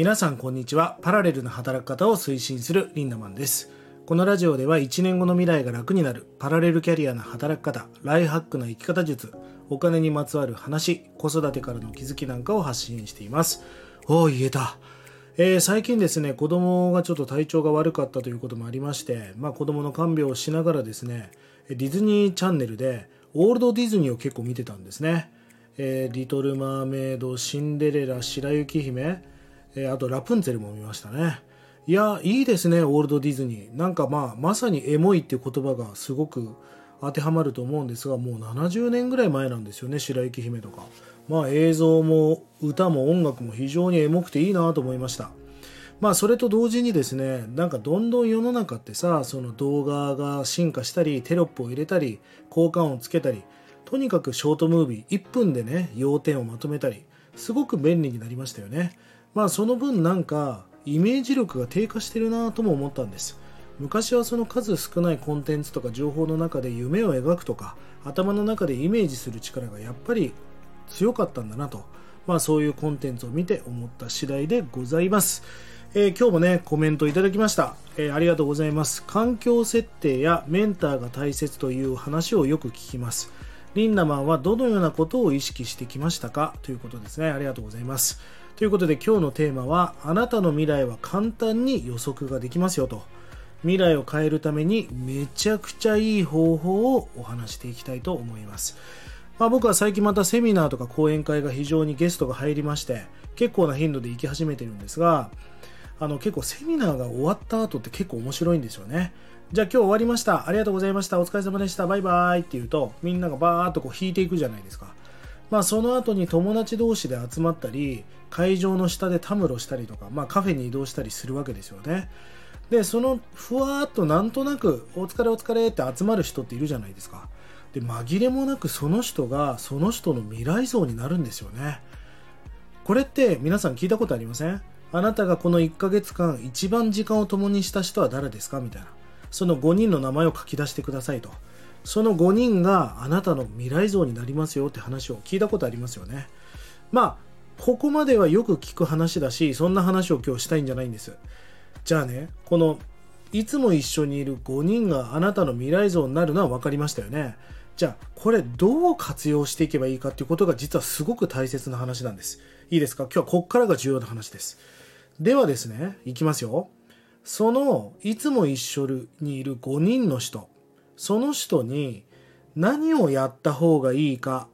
皆さんこんにちは。パラレルな働き方を推進するリンダマンです。このラジオでは1年後の未来が楽になる。パラレルキャリアな働き方ライフハックな生き方術お金にまつわる話子育てからの気づきなんかを発信しています。おお言えた。えー、最近ですね子供がちょっと体調が悪かったということもありまして、まあ、子供の看病をしながらですねディズニーチャンネルでオールドディズニーを結構見てたんですね、えー、リトル・マーメイドシンデレラ白雪姫、えー、あとラプンツェルも見ましたね。いやいいですねオールドディズニー。なんかまあまさにエモいっていう言葉がすごく当てはまると思うんですがもう70年ぐらい前なんですよね白雪姫とか。まあ映像も歌も音楽も非常にエモくていいなと思いました。まあそれと同時にですねなんかどんどん世の中ってさその動画が進化したりテロップを入れたり交換をつけたりとにかくショートムービー1分でね要点をまとめたりすごく便利になりましたよね。まあその分なんかイメージ力が低下してるなとも思ったんです。昔はその数少ないコンテンツとか情報の中で夢を描くとか頭の中でイメージする力がやっぱり強かったんだなと、まあ、そういうコンテンツを見て思った次第でございます、えー、今日もねコメントいただきました、えー、ありがとうございます。環境設定やメンターが大切という話をよく聞きます。リンダマンはどのようなことを意識してきましたかということですね。ありがとうございます。ということで今日のテーマはあなたの未来は簡単に予測ができますよと。未来を変えるためにめちゃくちゃいい方法をお話していきたいと思います、まあ、僕は最近またセミナーとか講演会が非常にゲストが入りまして結構な頻度で行き始めてるんですがあの結構セミナーが終わった後って結構面白いんですよね。じゃあ今日終わりました。ありがとうございました。お疲れ様でした。バイバイ。って言うとみんながバーっとこう引いていくじゃないですか。まあ、その後に友達同士で集まったり会場の下でたむろしたりとか、まあ、カフェに移動したりするわけですよね。でそのふわーっとなんとなく「お疲れお疲れ」って集まる人っているじゃないですか。で紛れもなくその人がその人の未来像になるんですよね。これって皆さん聞いたことありません？あなたがこの1ヶ月間一番時間を共にした人は誰ですか？みたいな。その5人の名前を書き出してくださいとその5人があなたの未来像になりますよって話を聞いたことありますよね。まあ、ここまではよく聞く話だし、そんな話を今日したいんじゃないんです。じゃあね、この、いつも一緒にいる5人があなたの未来像になるのは分かりましたよね。じゃあ、これどう活用していけばいいかっていうことが実はすごく大切な話なんです。いいですか？今日はこっからが重要な話です。ではですね、いきますよ。その、いつも一緒にいる5人の人、その人に何をやった方がいいか、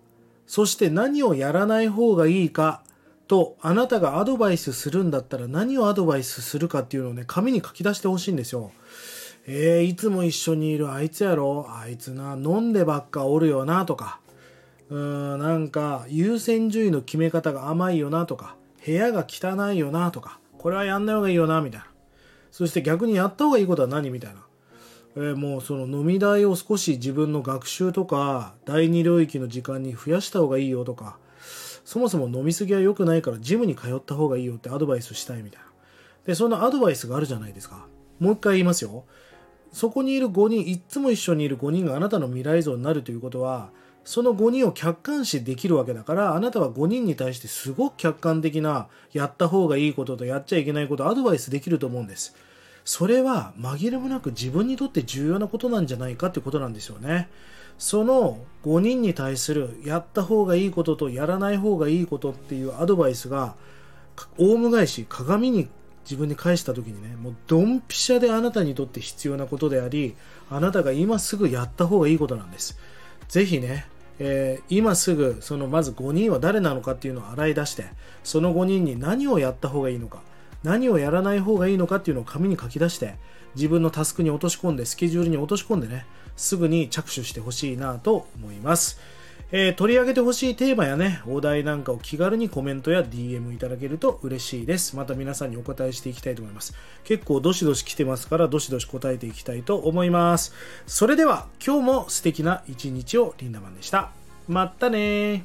そして何をやらない方がいいかとあなたがアドバイスするんだったら何をアドバイスするかっていうのをね、紙に書き出してほしいんですよ。えー、いつも一緒にいるあいつやろ？あいつな、飲んでばっかおるよなとか、うーん、なんか優先順位の決め方が甘いよなとか、部屋が汚いよなとか、これはやんない方がいいよなみたいな。そして逆にやった方がいいことは何みたいな。えー、もうその飲み代を少し自分の学習とか第二領域の時間に増やした方がいいよとか。そもそも飲みすぎは良くないからジムに通った方がいいよってアドバイスしたいみたいな。でそのアドバイスがあるじゃないですか。もう一回言いますよ。そこにいる5人いつも一緒にいる5人があなたの未来像になるということはその5人を客観視できるわけだからあなたは5人に対してすごく客観的なやった方がいいこととやっちゃいけないことアドバイスできると思うんですそれは紛れもなく自分にとって重要なことなんじゃないかってことなんですよね。その5人に対するやった方がいいこととやらない方がいいことっていうアドバイスがオウム返し鏡に自分に返した時にねもうドンピシャであなたにとって必要なことでありあなたが今すぐやった方がいいことなんですぜひね、えー、今すぐそのまず5人は誰なのかっていうのを洗い出してその5人に何をやった方がいいのか何をやらない方がいいのかっていうのを紙に書き出して自分のタスクに落とし込んでスケジュールに落とし込んでねすぐに着手してほしいなと思います、えー、取り上げてほしいテーマやねお題なんかを気軽にコメントや DM いただけると嬉しいです。また皆さんにお答えしていきたいと思います。結構どしどし来てますからどしどし答えていきたいと思います。それでは今日も素敵な一日をリンダマンでした。またね